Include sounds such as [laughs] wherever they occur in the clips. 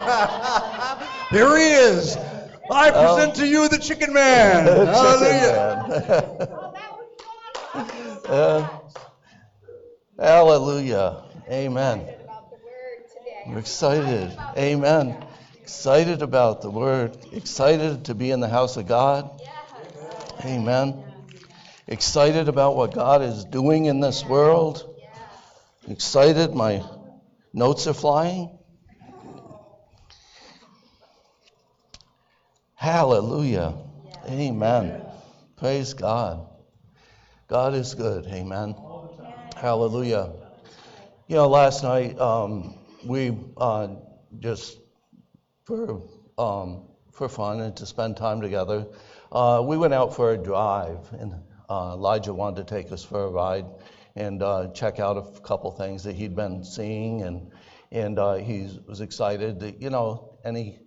[laughs] Here he is. I present to you the Chicken Man. [laughs] Hallelujah. [laughs] Uh, hallelujah. Amen. We're excited. Amen. Excited about the word. Excited to be in the house of God. Amen. Excited about what God is doing in this world. Excited. My notes are flying. Hallelujah. Amen. Praise God. God is good. Amen. Hallelujah. You know, last night um, we uh, just for um, for fun and to spend time together, uh, we went out for a drive, and uh, Elijah wanted to take us for a ride and uh, check out a couple things that he'd been seeing, and and uh, he was excited. That, you know, any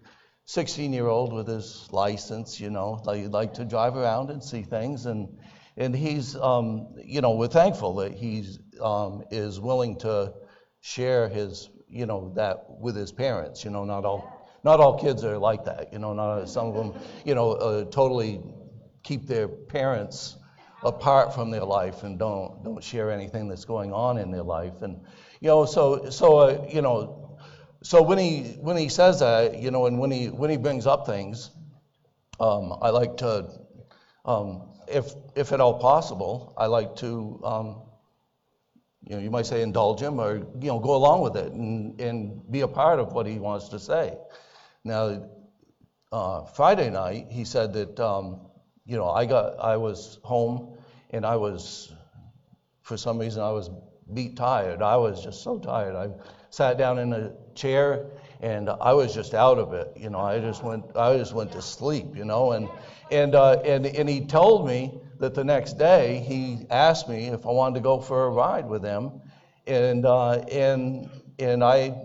16 year old with his license, you know, like, like to drive around and see things, and and he's, um, you know, we're thankful that he um, is willing to share his, you know, that with his parents. You know, not all, not all kids are like that. You know, not some of them, you know, uh, totally keep their parents apart from their life and don't don't share anything that's going on in their life. And you know, so so uh, you know, so when he when he says that, you know, and when he when he brings up things, um, I like to. Um, if, if at all possible, I like to, um, you know, you might say indulge him or, you know, go along with it and, and be a part of what he wants to say. Now, uh, Friday night, he said that, um, you know, I got, I was home and I was, for some reason, I was beat tired. I was just so tired. I sat down in a chair and I was just out of it. You know, I just went, I just went to sleep. You know, and and, uh, and, and he told me that the next day he asked me if I wanted to go for a ride with him. And, uh, and, and I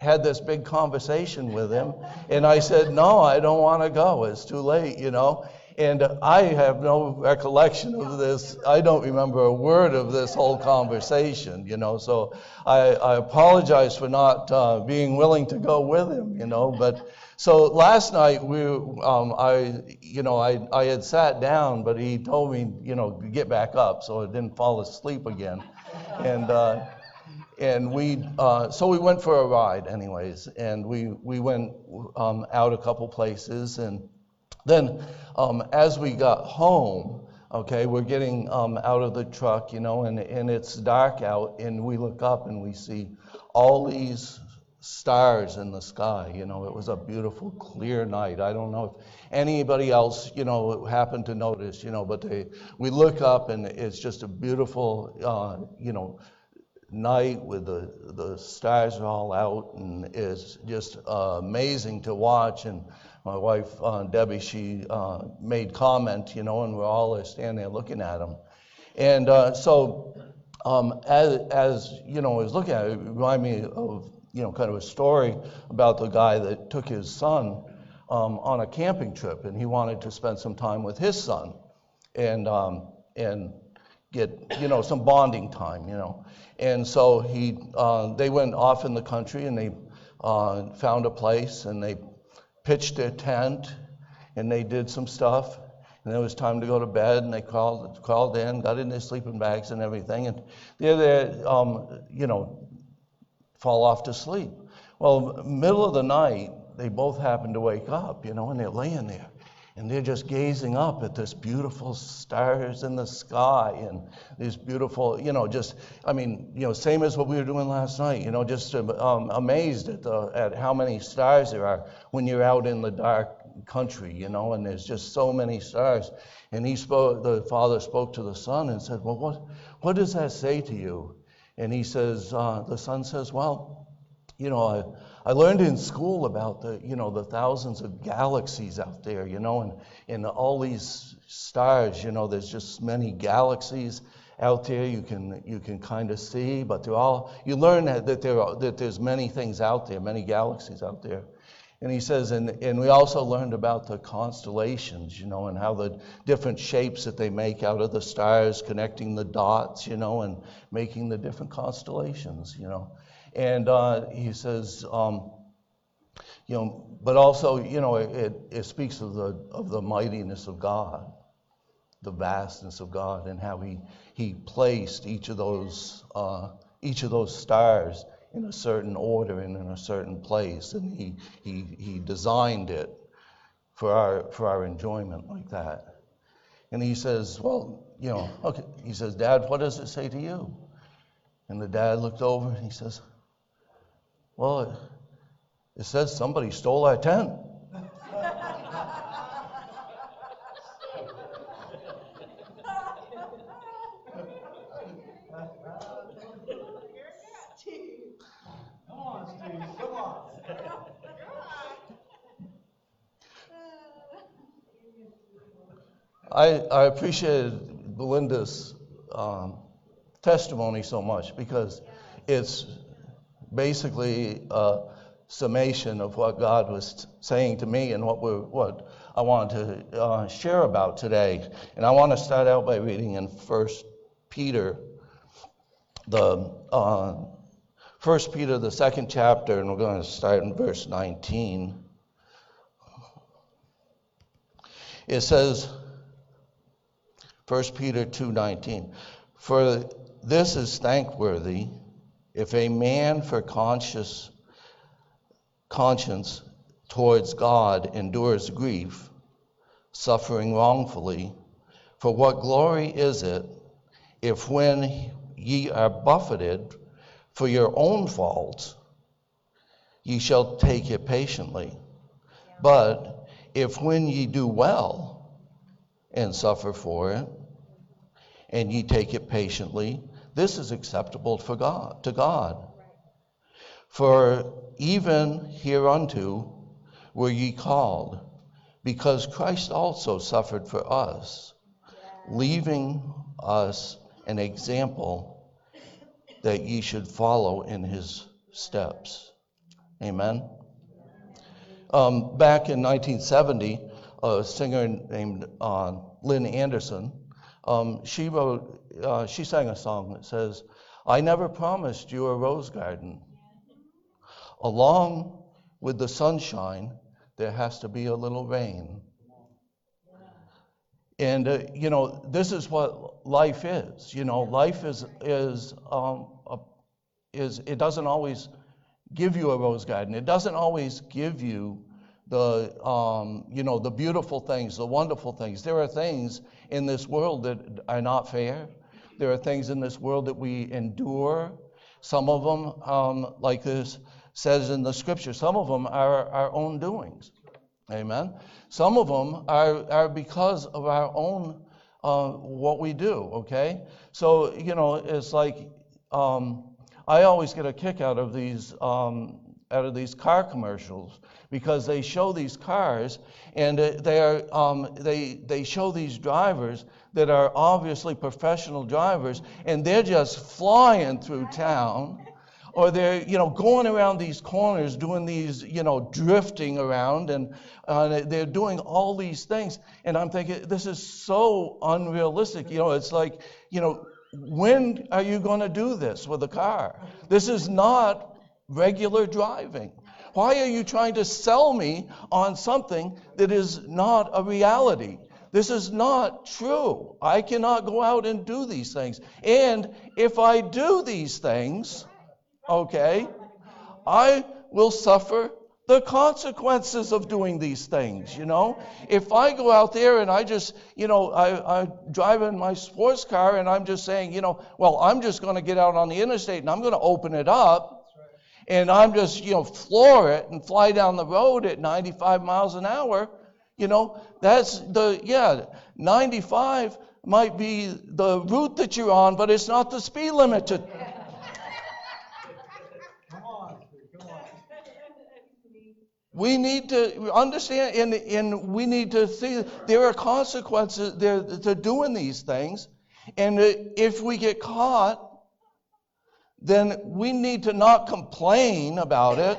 had this big conversation with him. And I said, No, I don't want to go. It's too late, you know. And I have no recollection of this. I don't remember a word of this whole conversation, you know. So I, I apologize for not uh, being willing to go with him, you know. But so last night we, um, I, you know, I, I had sat down, but he told me, you know, get back up, so I didn't fall asleep again, and uh, and we, uh, so we went for a ride, anyways, and we we went um, out a couple places, and then um, as we got home, okay, we're getting um, out of the truck, you know, and and it's dark out, and we look up and we see all these stars in the sky. You know, it was a beautiful, clear night. I don't know if anybody else, you know, happened to notice, you know, but they, we look up and it's just a beautiful, uh, you know, night with the, the stars all out and it's just uh, amazing to watch. And my wife, uh, Debbie, she uh, made comment, you know, and we're all standing there looking at them. And uh, so um, as, as, you know, I was looking at it, it reminded me of you know, kind of a story about the guy that took his son um, on a camping trip, and he wanted to spend some time with his son, and um, and get you know some bonding time, you know. And so he uh, they went off in the country, and they uh, found a place, and they pitched their tent, and they did some stuff. And it was time to go to bed, and they called called in, got in their sleeping bags and everything, and they're there, um, you know, fall off to sleep. Well, middle of the night, they both happen to wake up, you know, and they're laying there. And they're just gazing up at this beautiful stars in the sky and these beautiful, you know, just, I mean, you know, same as what we were doing last night, you know, just um, amazed at, the, at how many stars there are when you're out in the dark country, you know, and there's just so many stars. And he spoke, the father spoke to the son and said, Well, what, what does that say to you? And he says, uh, the son says, well, you know, I, I learned in school about the, you know, the thousands of galaxies out there, you know, and, and all these stars, you know, there's just many galaxies out there you can you can kind of see, but they're all you learn that, that there are, that there's many things out there, many galaxies out there. And he says, and, and we also learned about the constellations, you know, and how the different shapes that they make out of the stars, connecting the dots, you know, and making the different constellations, you know. And uh, he says, um, you know, but also, you know, it, it speaks of the, of the mightiness of God, the vastness of God, and how He, he placed each of those, uh, each of those stars in a certain order and in a certain place, and He, he, he designed it for our, for our enjoyment like that. And he says, Well, you know, okay. He says, Dad, what does it say to you? And the dad looked over and he says, Well, it, says somebody stole our tent. I, I appreciated Belinda's um, testimony so much because it's basically a summation of what God was saying to me and what, we what I wanted to uh, share about today. And I want to start out by reading in First Peter, the uh, First Peter, the second chapter, and we're going to start in verse 19. It says, 1 Peter 2:19 For this is thankworthy if a man for conscious conscience towards God endures grief suffering wrongfully for what glory is it if when ye are buffeted for your own faults ye shall take it patiently? But if when ye do well and suffer for it, and ye take it patiently, this is acceptable for God, to God. For even hereunto were ye called, because Christ also suffered for us, leaving us an example that ye should follow in his steps. Amen. Um, back in 1970, a singer named uh, Lynn Anderson. Um, she wrote, uh, she sang a song that says, I never promised you a rose garden. Along with the sunshine, there has to be a little rain. And, uh, you know, this is what life is. You know, life is, is, um, a, is, it doesn't always give you a rose garden. It doesn't always give you the um, you know the beautiful things, the wonderful things. There are things in this world that are not fair. There are things in this world that we endure. Some of them, um, like this says in the scripture, some of them are our own doings. Amen. Some of them are, are because of our own uh, what we do. Okay. So you know, it's like um, I always get a kick out of these um, out of these car commercials because they show these cars and they are um, they they show these drivers that are obviously professional drivers and they're just flying through town or they're you know going around these corners doing these you know drifting around and uh, they're doing all these things. And i'm thinking this is so unrealistic. You know it's like you know when are you going to do this with a car? This is not regular driving? Why are you trying to sell me on something that is not a reality? This is not true. I cannot go out and do these things. And if I do these things, okay, I will suffer the consequences of doing these things, you know? If I go out there and I just, you know, I, I drive in my sports car and I'm just saying, you know, well, I'm just going to get out on the interstate and I'm going to open it up and I'm just, you know, floor it and fly down the road at 95 miles an hour, you know, that's the, yeah, 95 might be the route that you're on, but it's not the speed limit to. We need to understand, and, and we need to see there are consequences there to doing these things. And if we get caught, then we need to not complain about it,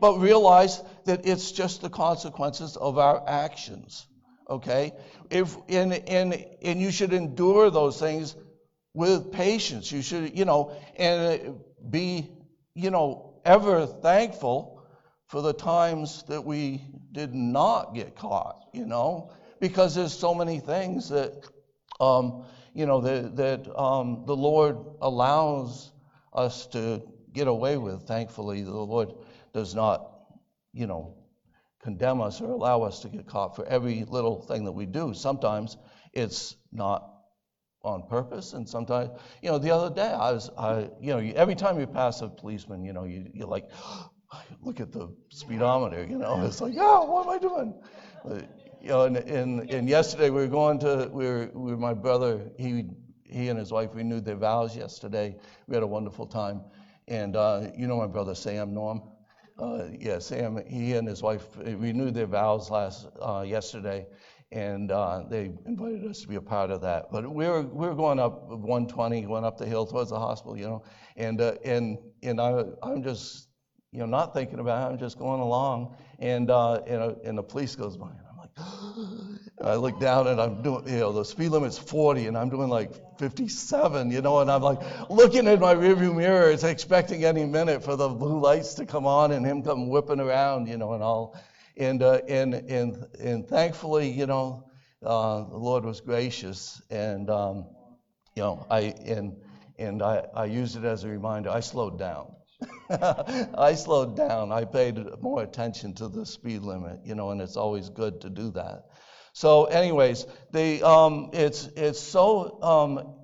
but realize that it's just the consequences of our actions. Okay? If and and and you should endure those things with patience. You should, you know, and be, you know, ever thankful for the times that we did not get caught, you know, because there's so many things that, um, you know, that, that um, the Lord allows us to get away with. Thankfully, the Lord does not, you know, condemn us or allow us to get caught for every little thing that we do. Sometimes it's not on purpose, and sometimes, you know, the other day I was, I, you know, every time you pass a policeman, you know, you, you're like, [gasps] look at the speedometer, you know, it's like, oh, what am I doing? you know, and, and, and yesterday we were going to, we were, we were my brother, he, he and his wife renewed their vows yesterday. We had a wonderful time. And uh, you know my brother Sam Norm? Uh, yeah, Sam, he and his wife renewed their vows last uh, yesterday, and uh, they invited us to be a part of that. But we were we were going up 120, going up the hill towards the hospital, you know, and uh, and and I I'm just you know not thinking about it. I'm just going along, and uh, and, uh, and the police goes by. I look down and I'm doing, you know, the speed limit's 40 and I'm doing like 57, you know, and I'm like looking at my rearview mirror, it's expecting any minute for the blue lights to come on and him come whipping around, you know, and all. And, uh, and, and, and thankfully, you know, uh, the Lord was gracious and, um, you know, I, and, and I, I used it as a reminder. I slowed down. [laughs] I slowed down. I paid more attention to the speed limit, you know, and it's always good to do that. So, anyways, the um, it's it's so um,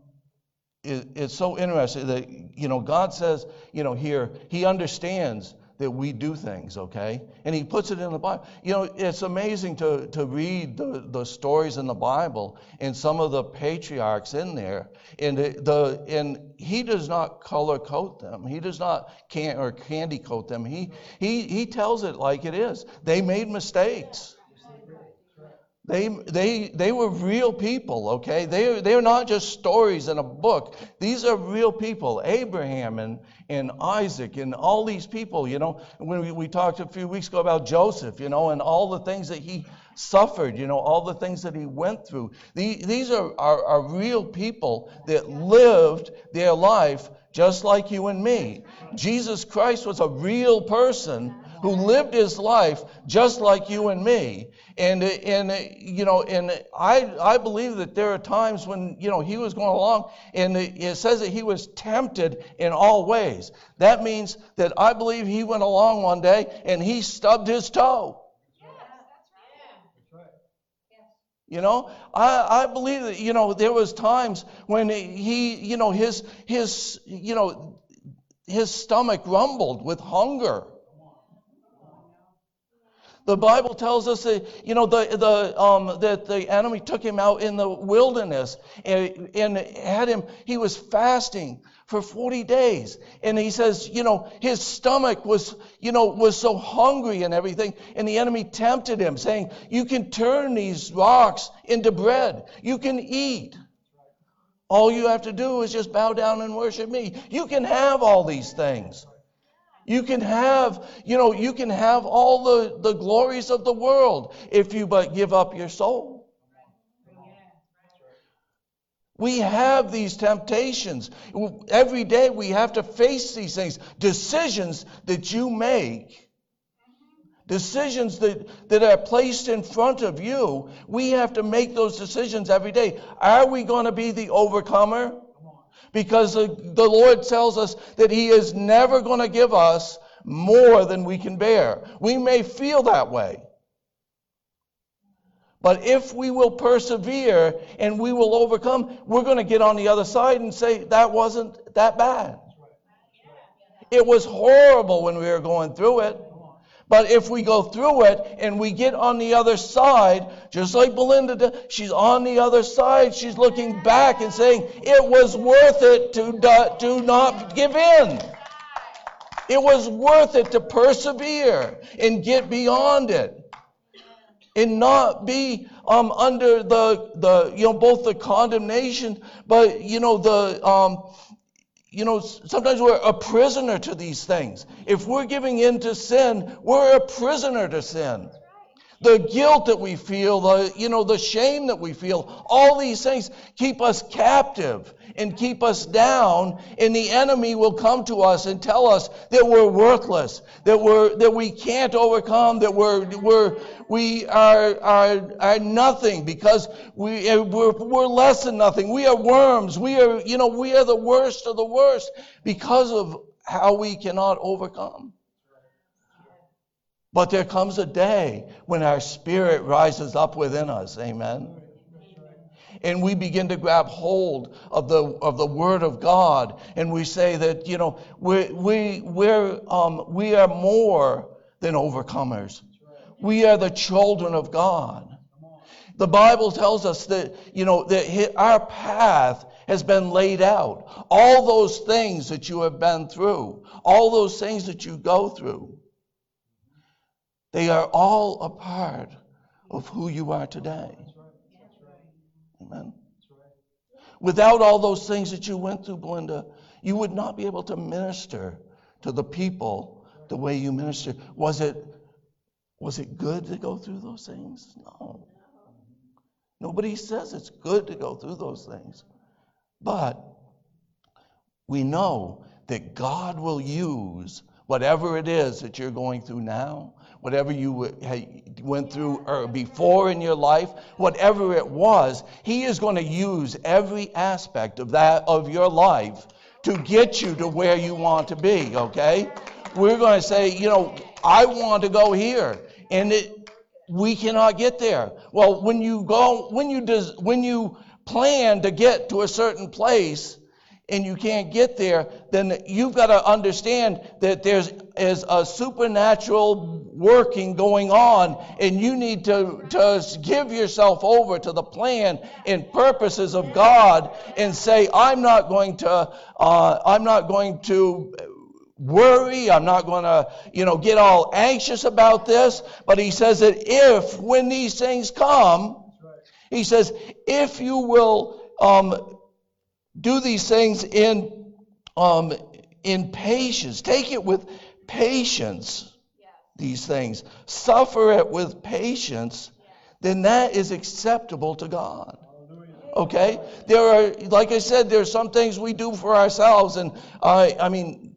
it, it's so interesting that you know God says you know here He understands that we do things, okay? And he puts it in the Bible. You know, it's amazing to, to read the, the stories in the Bible and some of the patriarchs in there. And the, and he does not color coat them. He does not can or candy coat them. He he he tells it like it is. They made mistakes. They, they, they were real people, okay? They, they're not just stories in a book. These are real people. Abraham and, and Isaac and all these people, you know. When we, we talked a few weeks ago about Joseph, you know, and all the things that he suffered, you know, all the things that he went through. These, these are, are, are real people that lived their life just like you and me. Jesus Christ was a real person who lived his life just like you and me. And, and you know, and I, I believe that there are times when, you know, he was going along and it says that he was tempted in all ways. That means that I believe he went along one day and he stubbed his toe. Yes, that's right. You know, I, I believe that, you know, there was times when he, you know, his, his, you know, his stomach rumbled with hunger. The Bible tells us that, you know, the, the, um, that the enemy took him out in the wilderness and, and had him, he was fasting for 40 days. And he says, you know, his stomach was, you know, was so hungry and everything. And the enemy tempted him, saying, you can turn these rocks into bread. You can eat. All you have to do is just bow down and worship me. You can have all these things. You can have, you know, you can have all the, the glories of the world if you but give up your soul. We have these temptations. Every day we have to face these things. Decisions that you make, decisions that, that are placed in front of you, we have to make those decisions every day. Are we going to be the overcomer? Because the, Lord tells us that He is never going to give us more than we can bear. We may feel that way. But if we will persevere and we will overcome, we're going to get on the other side and say, that wasn't that bad. It was horrible when we were going through it. But if we go through it and we get on the other side, just like Belinda she's on the other side. She's looking back and saying, It was worth it to, to not give in. It was worth it to persevere and get beyond it. And not be um, under the, the, you know, both the condemnation, but, you know, the, um, you know, sometimes we're a prisoner to these things. If we're giving in to sin, we're a prisoner to sin. the guilt that we feel, the you know the shame that we feel, all these things keep us captive and keep us down, and the enemy will come to us and tell us that we're worthless, that we're that we can't overcome, that we're we're we are are, are nothing because we eh, we're, we're less than nothing. We are worms. We are you know we are the worst of the worst because of how we cannot overcome. But there comes a day when our spirit rises up within us. Amen. And we begin to grab hold of the, of the Word of God. And we say that, you know, we, we, we're, um, we are more than overcomers. We are the children of God. The Bible tells us that, you know, that our path has been laid out. All those things that you have been through, all those things that you go through, they are all a part of who you are today. Amen. Without all those things that you went through, Belinda, you would not be able to minister to the people the way you minister. Was it was it good to go through those things? No. Nobody says it's good to go through those things. But we know that God will use whatever it is that you're going through now whatever you went through or before in your life, whatever it was, He is going to use every aspect of that of your life to get you to where you want to be. Okay? We're going to say, you know, I want to go here, and it, we cannot get there. Well, when you go, when you when you plan to get to a certain place and you can't get there, then you've got to understand that there's is a supernatural working going on, and you need to, to give yourself over to the plan and purposes of God and say, I'm not going to, uh, I'm not going to worry. I'm not going to, you know, get all anxious about this. But he says that if, when these things come, he says, if you will um, do these things in um, in patience. Take it with patience. These things, suffer it with patience. Then that is acceptable to God. Okay, there are, like I said, there are some things we do for ourselves, and I, I mean,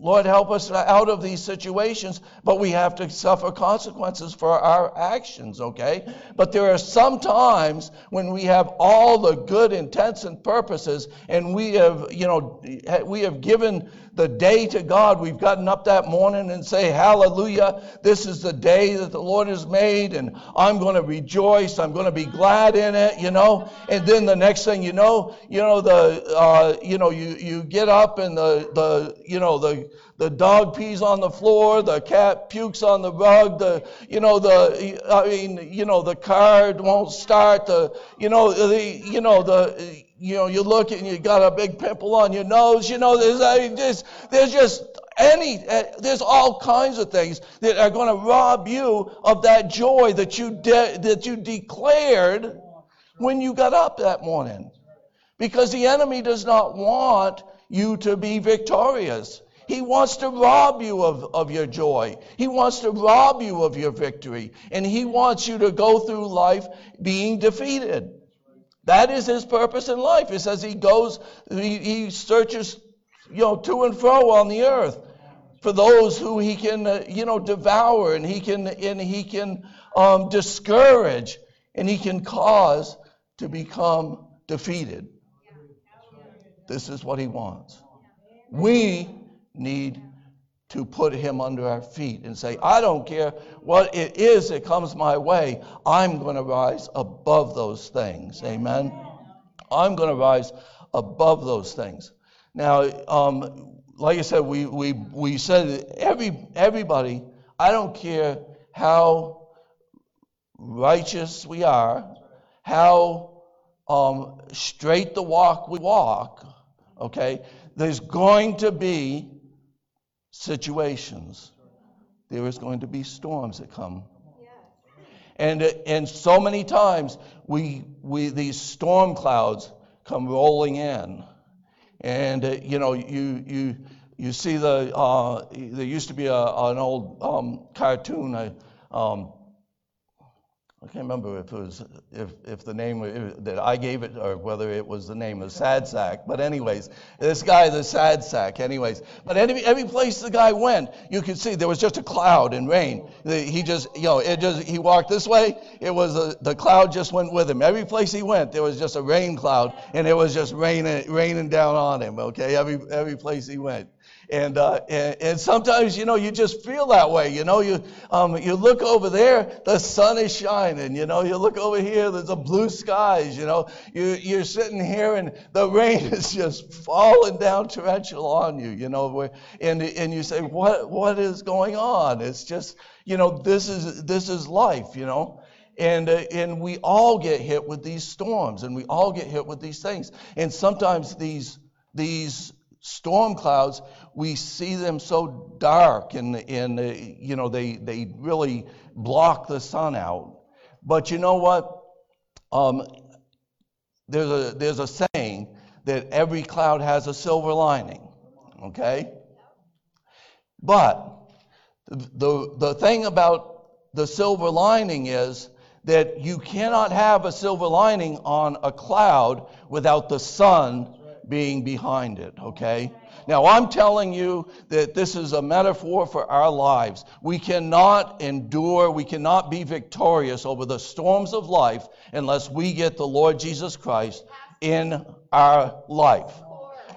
Lord, help us out of these situations, but we have to suffer consequences for our actions, okay? But there are some times when we have all the good intents and purposes, and we have, you know, we have given the day to God. We've gotten up that morning and say, Hallelujah, this is the day that the Lord has made, and I'm going to rejoice. I'm going to be glad in it, you know. And then the next thing you know, you know, the, uh, you know, you, you get up and the, the, you know, the, the dog pees on the floor, the cat pukes on the rug, the, you know, the, I mean, you know, the car won't start, the, you know, the, you know, the, you know, you look and you got a big pimple on your nose. You know, there's I just there's just any uh, there's all kinds of things that are going to rob you of that joy that you de- that you declared when you got up that morning, because the enemy does not want you to be victorious. He wants to rob you of, of your joy. He wants to rob you of your victory. And he wants you to go through life being defeated. That is his purpose in life. It says he goes, he, he searches, you know, to and fro on the earth for those who he can, uh, you know, devour and he can, and he can um, discourage and he can cause to become defeated. This is what he wants. We need to put him under our feet and say, I don't care what it is that comes my way, I'm going to rise above those things. Amen. I'm going to rise above those things. Now, um, like I said, we, we, we said every, everybody, I don't care how righteous we are, how um, straight the walk we walk, okay, there's going to be situations. There is going to be storms that come. And, and so many times we, we, these storm clouds come rolling in. And, uh, you know, you, you, you see the, uh, there used to be a, an old um, cartoon, uh, um, I can't remember if it was if if the name that I gave it or whether it was the name of Sad Sack. But anyways, this guy, the Sad Sack. Anyways, but every every place the guy went, you could see there was just a cloud and rain. He just you know it just he walked this way, it was a, the cloud just went with him. Every place he went, there was just a rain cloud and it was just raining raining down on him. Okay, every every place he went. And, uh, and, and sometimes, you know, you just feel that way. You know, you, um, you look over there, the sun is shining. You know, you look over here, there's a blue skies. You know, you, you're sitting here and the rain [laughs] is just falling down torrential on you. You know, and, and you say, what, what is going on? It's just, you know, this is, this is life, you know. And, uh, and we all get hit with these storms and we all get hit with these things. And sometimes these, these storm clouds, we see them so dark and, and uh, you know, they, they really block the sun out. But you know what? Um, there's, a, there's a saying that every cloud has a silver lining, okay? But the, the thing about the silver lining is that you cannot have a silver lining on a cloud without the sun being behind it, okay? Now, I'm telling you that this is a metaphor for our lives. We cannot endure, we cannot be victorious over the storms of life unless we get the Lord Jesus Christ in our life.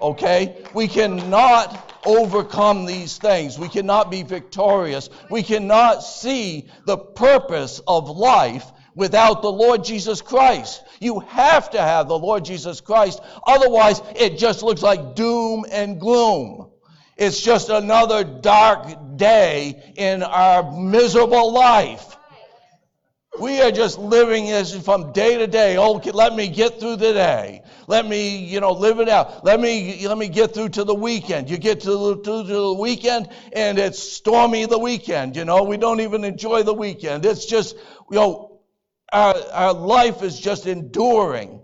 Okay? We cannot overcome these things. We cannot be victorious. We cannot see the purpose of life without the Lord Jesus Christ. You have to have the Lord Jesus Christ. Otherwise, it just looks like doom and gloom. It's just another dark day in our miserable life. We are just living this from day to day. Oh, let me get through the day. Let me, you know, live it out. Let me, let me get through to the weekend. You get to the, to the weekend and it's stormy the weekend. You know, we don't even enjoy the weekend. It's just, you know, our, our life is just enduring.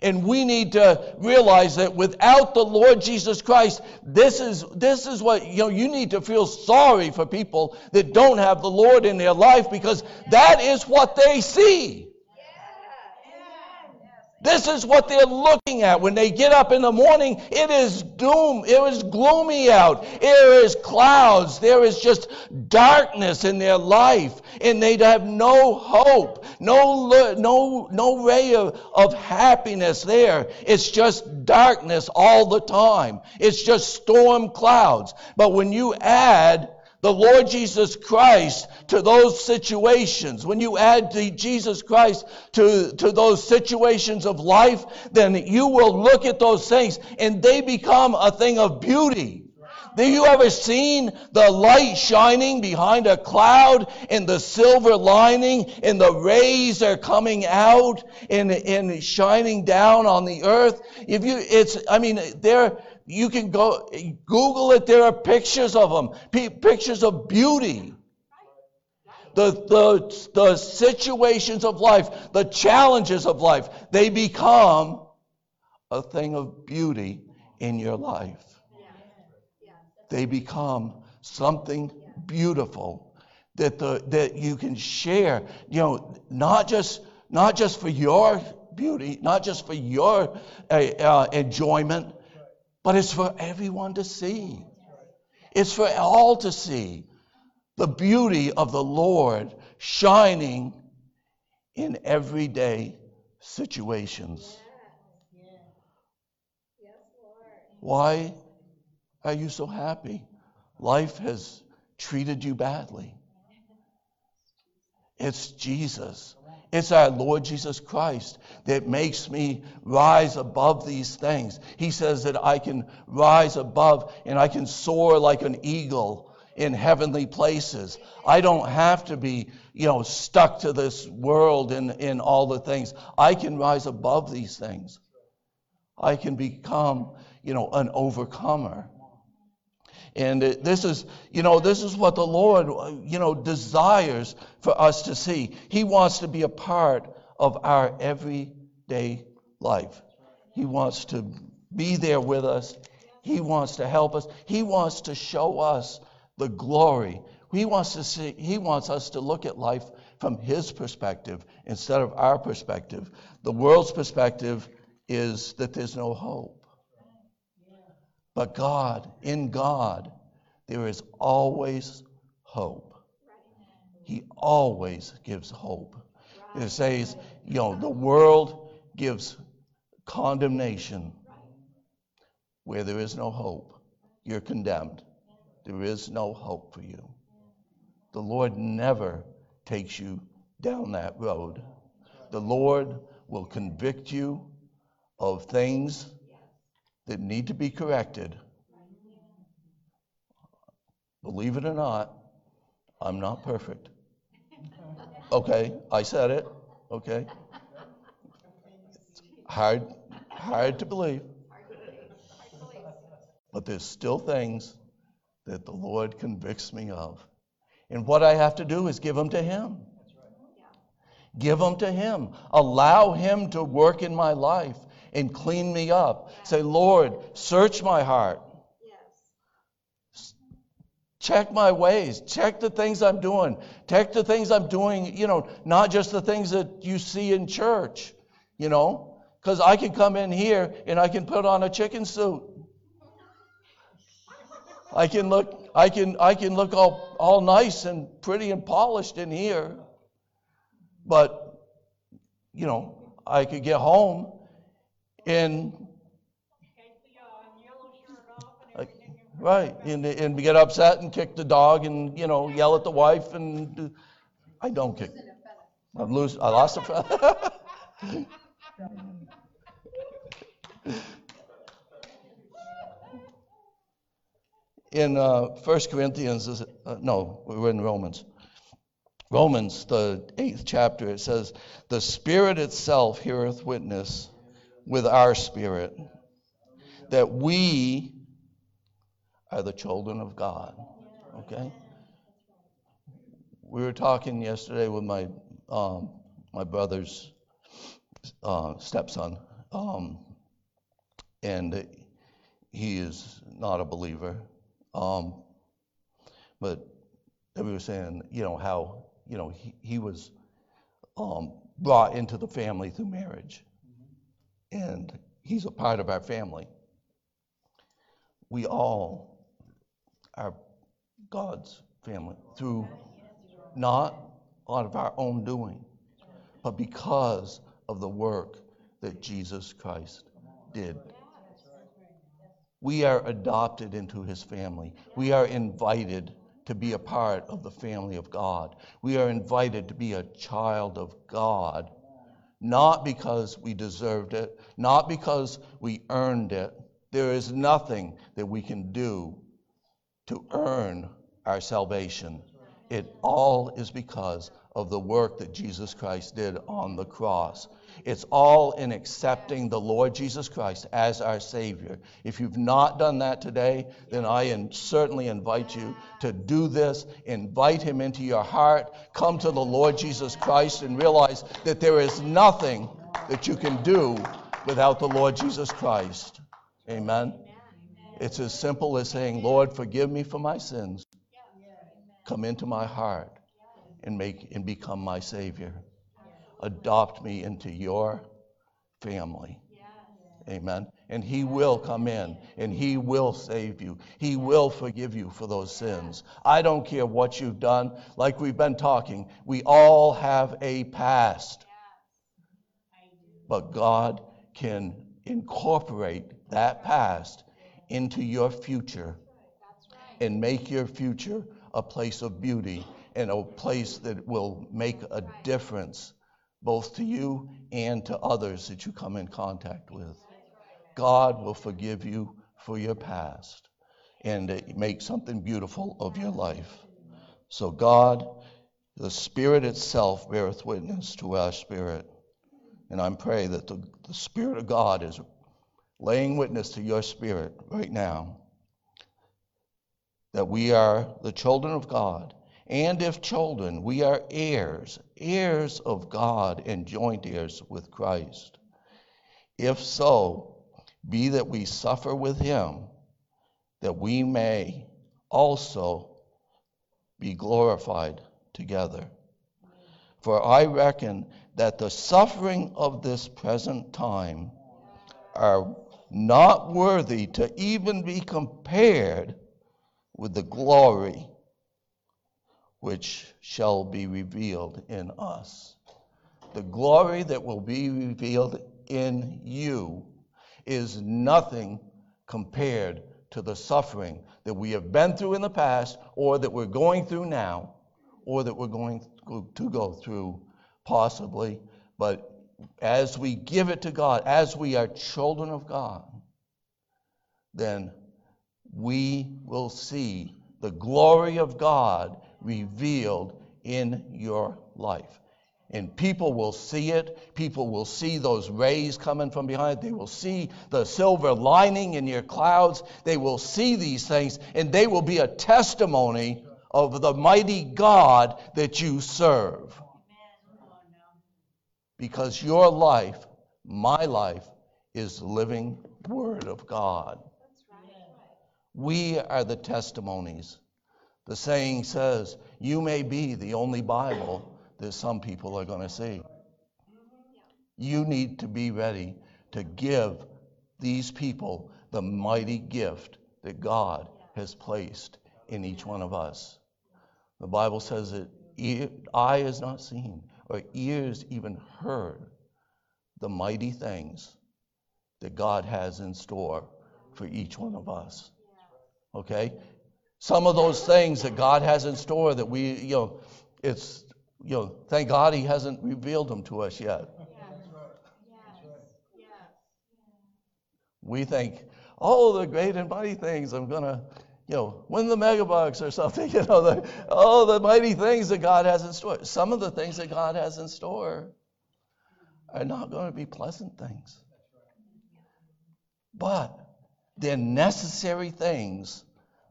And we need to realize that without the Lord Jesus Christ, this is, this is what, you know, you need to feel sorry for people that don't have the Lord in their life because that is what they see. This is what they're looking at when they get up in the morning. It is doom. It is gloomy out. There is clouds. There is just darkness in their life. And they have no hope, no, no, no ray of, of happiness there. It's just darkness all the time. It's just storm clouds. But when you add the Lord Jesus Christ to those situations, when you add to Jesus Christ to, to those situations of life, then you will look at those things and they become a thing of beauty. Have you ever seen the light shining behind a cloud and the silver lining and the rays are coming out and, and shining down on the earth? If you, it's, I mean, they're, you can go Google it. There are pictures of them, pictures of beauty. The, the, the situations of life, the challenges of life, they become a thing of beauty in your life. They become something beautiful that, the, that you can share, you know, not just, not just for your beauty, not just for your uh, uh, enjoyment, but it's for everyone to see. It's for all to see the beauty of the Lord shining in everyday situations. Why are you so happy? Life has treated you badly. It's Jesus. It's our Lord Jesus Christ that makes me rise above these things. He says that I can rise above and I can soar like an eagle in heavenly places. I don't have to be, you know, stuck to this world and in all the things. I can rise above these things. I can become, you know, an overcomer. And this is, you know, this is what the Lord, you know, desires for us to see. He wants to be a part of our everyday life. He wants to be there with us. He wants to help us. He wants to show us the glory He wants to see, he wants us to look at life from his perspective instead of our perspective. The world's perspective is that there's no hope. But God, in God, there is always hope. He always gives hope. It says, you know, the world gives condemnation where there is no hope. You're condemned. There is no hope for you. The Lord never takes you down that road. The Lord will convict you of things that need to be corrected. Believe it or not, I'm not perfect. Okay, I said it. Okay. It's hard, hard to believe. But there's still things that the Lord convicts me of. And what I have to do is give them to Him. Give them to Him. Allow Him to work in my life and clean me up. Say, Lord, search my heart. Yes. Check my ways. Check the things I'm doing. Check the things I'm doing, you know, not just the things that you see in church, you know, because I can come in here and I can put on a chicken suit. I can look, I can, I can look all, all nice and pretty and polished in here. But, you know, I could get home and Right, and, and get upset and kick the dog and, you know, yell at the wife and I don't kick. I lose. I lost a friend. in uh, 1 Corinthians, uh, no, we're in Romans. Romans, the eighth chapter, it says, The Spirit itself heareth witness with our spirit that we are the children of God. Okay? We were talking yesterday with my um, my brother's uh, stepson, um, and he is not a believer. Um, but we were saying, you know, how you know he, he was um, brought into the family through marriage, and he's a part of our family. We all are God's family through not out of our own doing, but because of the work that Jesus Christ did. We are adopted into his family. We are invited to be a part of the family of God. We are invited to be a child of God, not because we deserved it, not because we earned it. There is nothing that we can do to earn our salvation. It all is because of the work that Jesus Christ did on the cross. It's all in accepting the Lord Jesus Christ as our Savior. If you've not done that today, then I certainly invite you to do this. Invite Him into your heart. Come to the Lord Jesus Christ and realize that there is nothing that you can do without the Lord Jesus Christ. Amen. It's as simple as saying, Lord, forgive me for my sins. Come into my heart and make and become my Savior. Adopt me into your family. Amen. And He will come in and He will save you. He will forgive you for those sins. I don't care what you've done. Like we've been talking, we all have a past. But God can incorporate that past into your future and make your future a place of beauty and a place that will make a difference both to you and to others that you come in contact with. God will forgive you for your past and make something beautiful of your life. So, God, the Spirit itself beareth witness to our spirit. And I pray that the, the Spirit of God is laying witness to your spirit right now that we are the children of God. And if children, we are heirs, heirs of God and joint heirs with Christ. If so, be that we suffer with him, that we may also be glorified together. For I reckon that the suffering of this present time are not worthy to even be compared with the glory which shall be revealed in us. The glory that will be revealed in you is nothing compared to the suffering that we have been through in the past, or that we're going through now, or that we're going to go through possibly. But as we give it to God, as we are children of God, then we will see the glory of God revealed in your life. And people will see it. People will see those rays coming from behind. They will see the silver lining in your clouds. They will see these things, and they will be a testimony of the mighty God that you serve. Because your life, my life, is the living Word of God. We are the testimonies. The saying says, You may be the only Bible that some people are going to see. You need to be ready to give these people the mighty gift that God has placed in each one of us. The Bible says that eye has not seen or ears even heard the mighty things that God has in store for each one of us. Okay? Some of those things that God has in store that we, you know, it's, you know, thank God He hasn't revealed them to us yet. We think, oh, the great and mighty things I'm going to, you know, win the megabucks or something, [laughs] you know, the, oh, the mighty things that God has in store. Some of the things that God has in store are not going to be pleasant things. But they're necessary things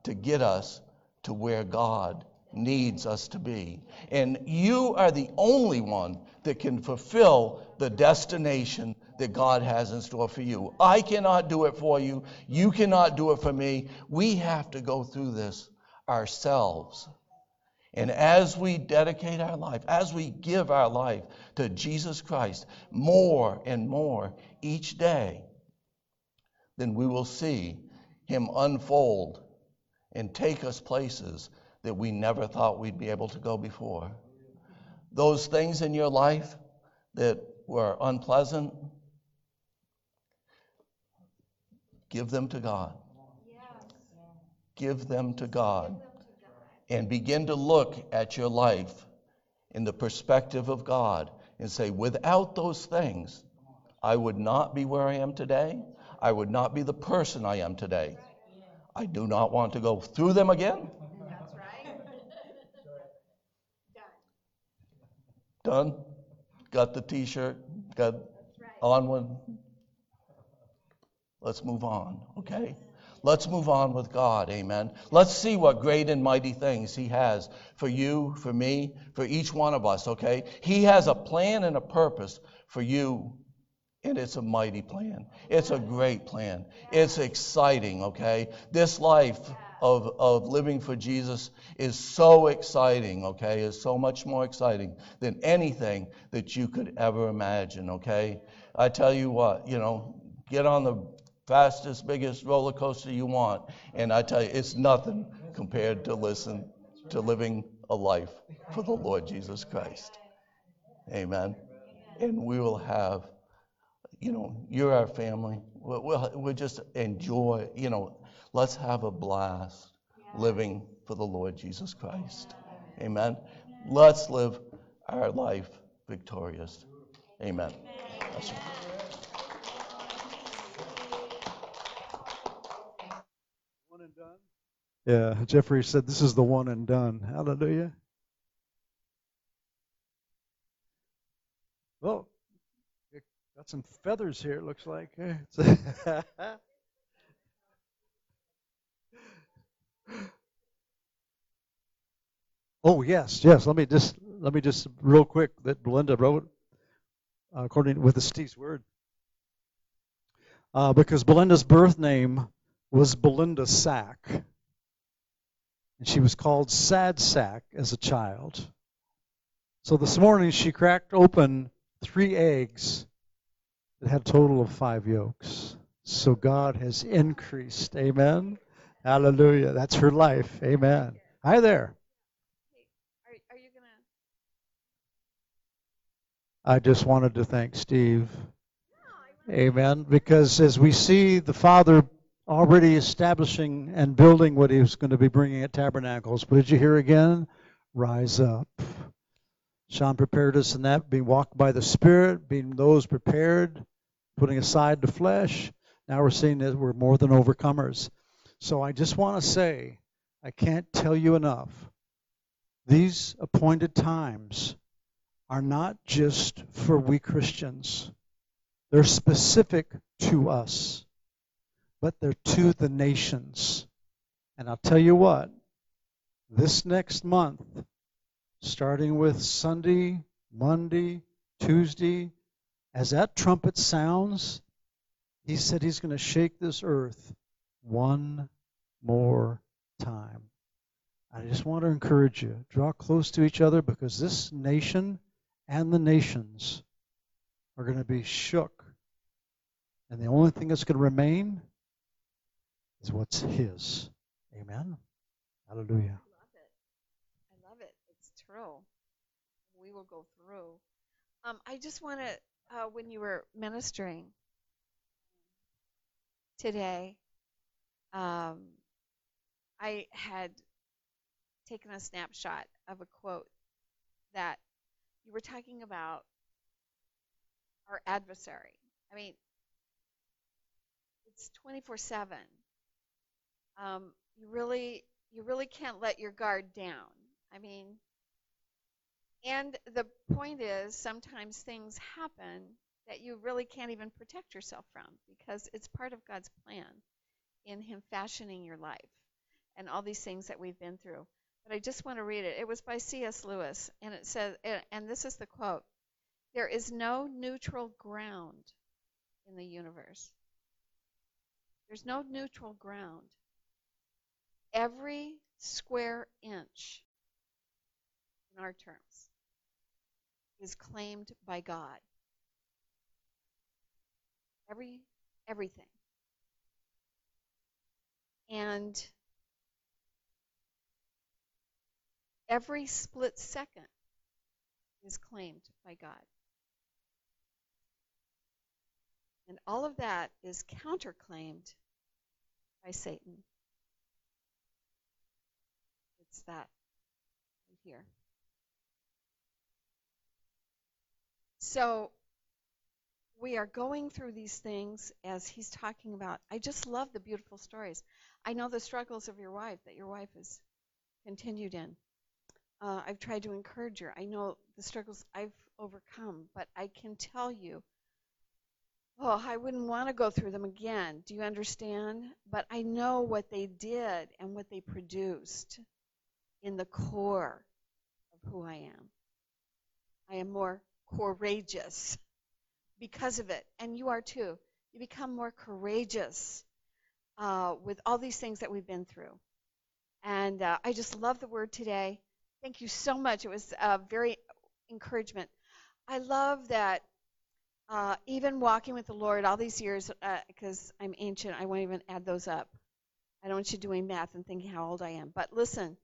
to get us to where God needs us to be. And you are the only one that can fulfill the destination that God has in store for you. I cannot do it for you. You cannot do it for me. We have to go through this ourselves. And as we dedicate our life, as we give our life to Jesus Christ more and more each day, then we will see Him unfold and take us places that we never thought we'd be able to go before. Those things in your life that were unpleasant, give them to God. Give them to God. And begin to look at your life in the perspective of God and say, without those things, I would not be where I am today. I would not be the person I am today. I do not want to go through them again. That's right. [laughs] Done. Got the t shirt. Got right. on one. Let's move on, okay? Let's move on with God, amen. Let's see what great and mighty things He has for you, for me, for each one of us, okay? He has a plan and a purpose for you and it's a mighty plan. It's a great plan. It's exciting, okay? This life of, of living for Jesus is so exciting, okay? Is so much more exciting than anything that you could ever imagine, okay? I tell you what, you know, get on the fastest, biggest roller coaster you want, and I tell you, it's nothing compared to listen to living a life for the Lord Jesus Christ. Amen. And we will have you know, you're our family. We'll, we'll, we'll just enjoy, you know, let's have a blast living for the Lord Jesus Christ. Amen. Let's live our life victorious. Amen. One and? Yeah, Jeffrey said this is the one and done. Hallelujah. Well, got some feathers here, it looks like. [laughs] oh yes, yes. Let me just let me just real quick that Belinda wrote uh, according with the Steve's word. Uh, because Belinda's birth name was Belinda Sack. and she was called Sad Sack as a child. So this morning she cracked open three eggs that had a total of five yolks. So God has increased. Amen. Hallelujah. That's her life. Amen. Hi there. Are, are you gonna? I just wanted to thank Steve. Amen. Because as we see the Father already establishing and building what he was going to be bringing at Tabernacles, what did you hear again? Rise up. Sean prepared us in that, being walked by the Spirit, being those prepared, putting aside the flesh. Now we're seeing that we're more than overcomers. So I just want to say, I can't tell you enough. These appointed times are not just for we Christians. They're specific to us, but they're to the nations. And I'll tell you what, this next month, starting with Sunday, Monday, Tuesday, as that trumpet sounds, he said he's going to shake this earth one more time. I just want to encourage you draw close to each other because this nation and the nations are going to be shook. And the only thing that's going to remain is what's His. Amen. Hallelujah. I love it. I love it. It's true. We will go through. Um, I just want to, uh, when you were ministering today, um, I had taken a snapshot of a quote that you were talking about our adversary. I mean, it's 24 7. Um, you really, you really can't let your guard down. I mean, and the point is, sometimes things happen that you really can't even protect yourself from because it's part of God's plan in Him fashioning your life and all these things that we've been through. But I just want to read it. It was by C.S. Lewis, and it says, and this is the quote There is no neutral ground in the universe. There's no neutral ground. Every square inch, in our terms, is claimed by God. Every everything. And every split second is claimed by God. And all of that is counterclaimed by Satan. It's that right here. So we are going through these things as he's talking about. I just love the beautiful stories. I know the struggles of your wife that your wife has continued in. Uh, I've tried to encourage her. I know the struggles I've overcome, but I can tell you, oh, I wouldn't want to go through them again. Do you understand? But I know what they did and what they produced in the core of who I am. I am more courageous because of it, and you are too. You become more courageous uh, with all these things that we've been through. And uh, I just love the word today. Thank you so much. It was uh, very encouragement. I love that uh, even walking with the Lord all these years, because uh, I'm ancient, I won't even add those up. I don't want you doing math and thinking how old I am. But listen,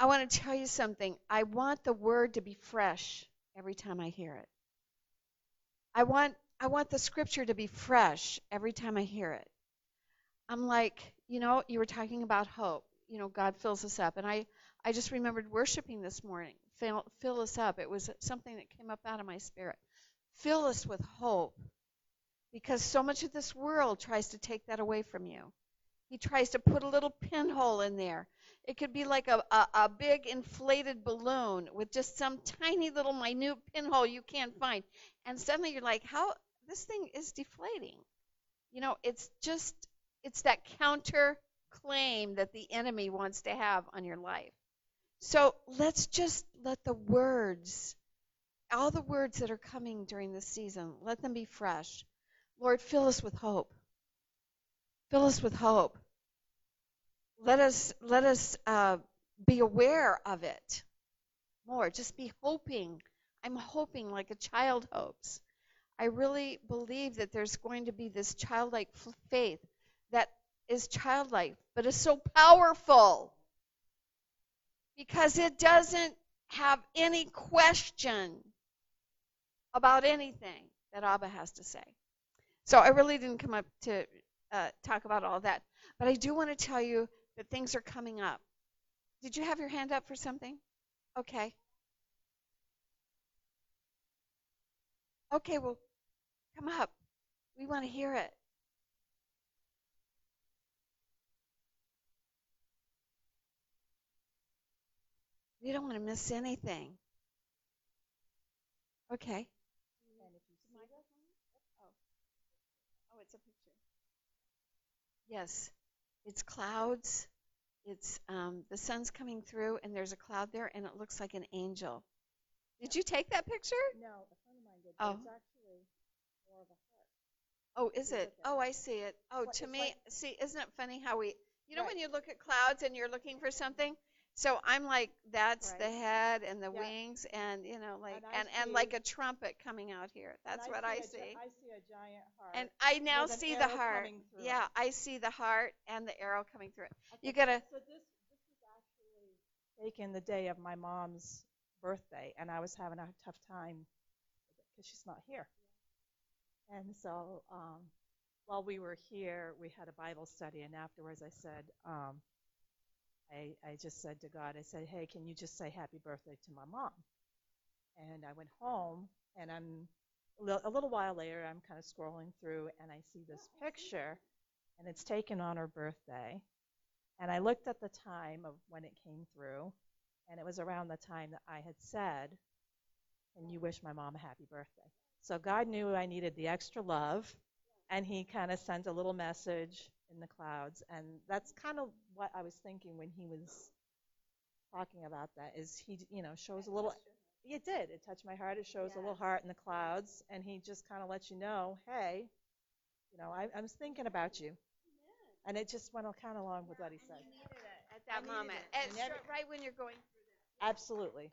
I want to tell you something. I want the word to be fresh every time I hear it. I want I want the scripture to be fresh every time I hear it. I'm like, you know, you were talking about hope. You know, God fills us up, and I I just remembered worshiping this morning. Fill, fill us up. It was something that came up out of my spirit. Fill us with hope, because so much of this world tries to take that away from you. He tries to put a little pinhole in there. It could be like a, a, a, big inflated balloon with just some tiny little minute pinhole you can't find. And suddenly you're like, how this thing is deflating. You know, it's just it's that counter claim that the enemy wants to have on your life. So let's just let the words, all the words that are coming during this season, let them be fresh. Lord, fill us with hope. Fill us with hope. let us let us uh, be aware of it more. Just be hoping. I'm hoping like a child hopes. I really believe that there's going to be this childlike faith that is childlike, but is so powerful because it doesn't have any question about anything that Abba has to say. So I really didn't come up to uh, talk about all that, but I do want to tell you that things are coming up. Did you have your hand up for something? Okay. Okay, well, come up. We want to hear it. We don't want to miss anything. Okay. Oh, it's a picture. Yes, it's clouds. It's um, the sun's coming through, and there's a cloud there, and it looks like an angel. Did you take that picture? No, a friend of mine did. Oh. It's actually more of a heart. Oh, is it? Oh. I see it. Oh, to me, see, isn't it funny how we, you know, when you look at clouds and you're looking for something? So I'm like, that's the Right. head and the Yeah. wings, and you know, like, And I and and like see- a trumpet coming out here. That's what I see. a see. gi- I see a giant heart. And I now with an see the arrow heart. coming through it. Yeah, I see the heart and the arrow coming through it. You gotta, So this this was actually taken the day of my mom's birthday, and I was having a tough time because she's not here. And so um, while we were here, we had a Bible study, and afterwards I said, um, I, I just said to God, I said, hey, can you just say happy birthday to my mom? And I went home, and I'm a little, while later, I'm kind of scrolling through, and I see this picture, and it's taken on her birthday. And I looked at the time of when it came through, and it was around the time that I had said, "And you wish my mom a happy birthday? So God knew I needed the extra love, and He kind of sent a little message in the clouds. And that's kind of what I was thinking when He was talking about that is He, you know, shows a little. It did. It touched my heart. It shows a little heart in the clouds, and He just kind of lets you know, hey, you know, I, I was thinking about you. And it just went kind of along with what he said. at that needed moment, it. and And right when you're going. Absolutely.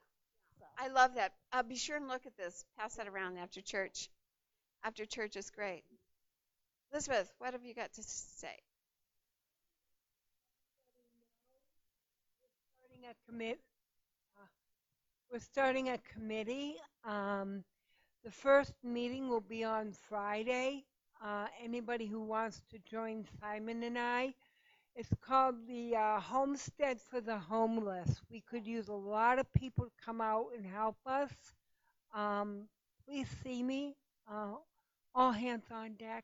I love that. Uh, be sure and look at this. Pass that around after church. After church is great. Elizabeth, what have you got to say? starting a commit. Uh, we're starting a committee. Um, the first meeting will be on Friday. Uh, anybody who wants to join Simon and I, it's called the uh, Homestead for the Homeless. We could use a lot of people to come out and help us. Um, please see me. Uh, all hands on deck.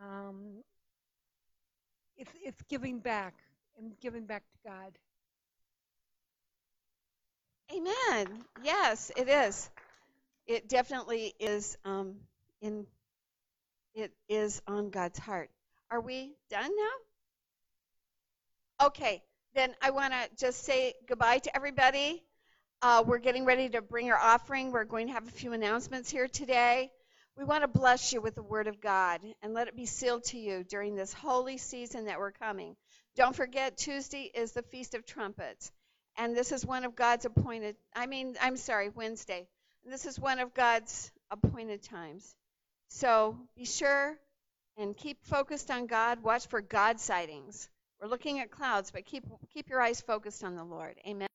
Um, it's it's giving back and giving back to God. Amen. Yes, it is. It definitely is um, in. It is on God's heart. Are we done now? Okay, then I want to just say goodbye to everybody. Uh, we're getting ready to bring our offering. We're going to have a few announcements here today. We want to bless you with the Word of God and let it be sealed to you during this holy season that we're coming. Don't forget, Tuesday is the Feast of Trumpets. And this is one of God's appointed, I mean, I'm sorry, Wednesday. This is one of God's appointed times. So be sure and keep focused on God. Watch for God sightings. We're looking at clouds, but keep keep your eyes focused on the Lord. Amen.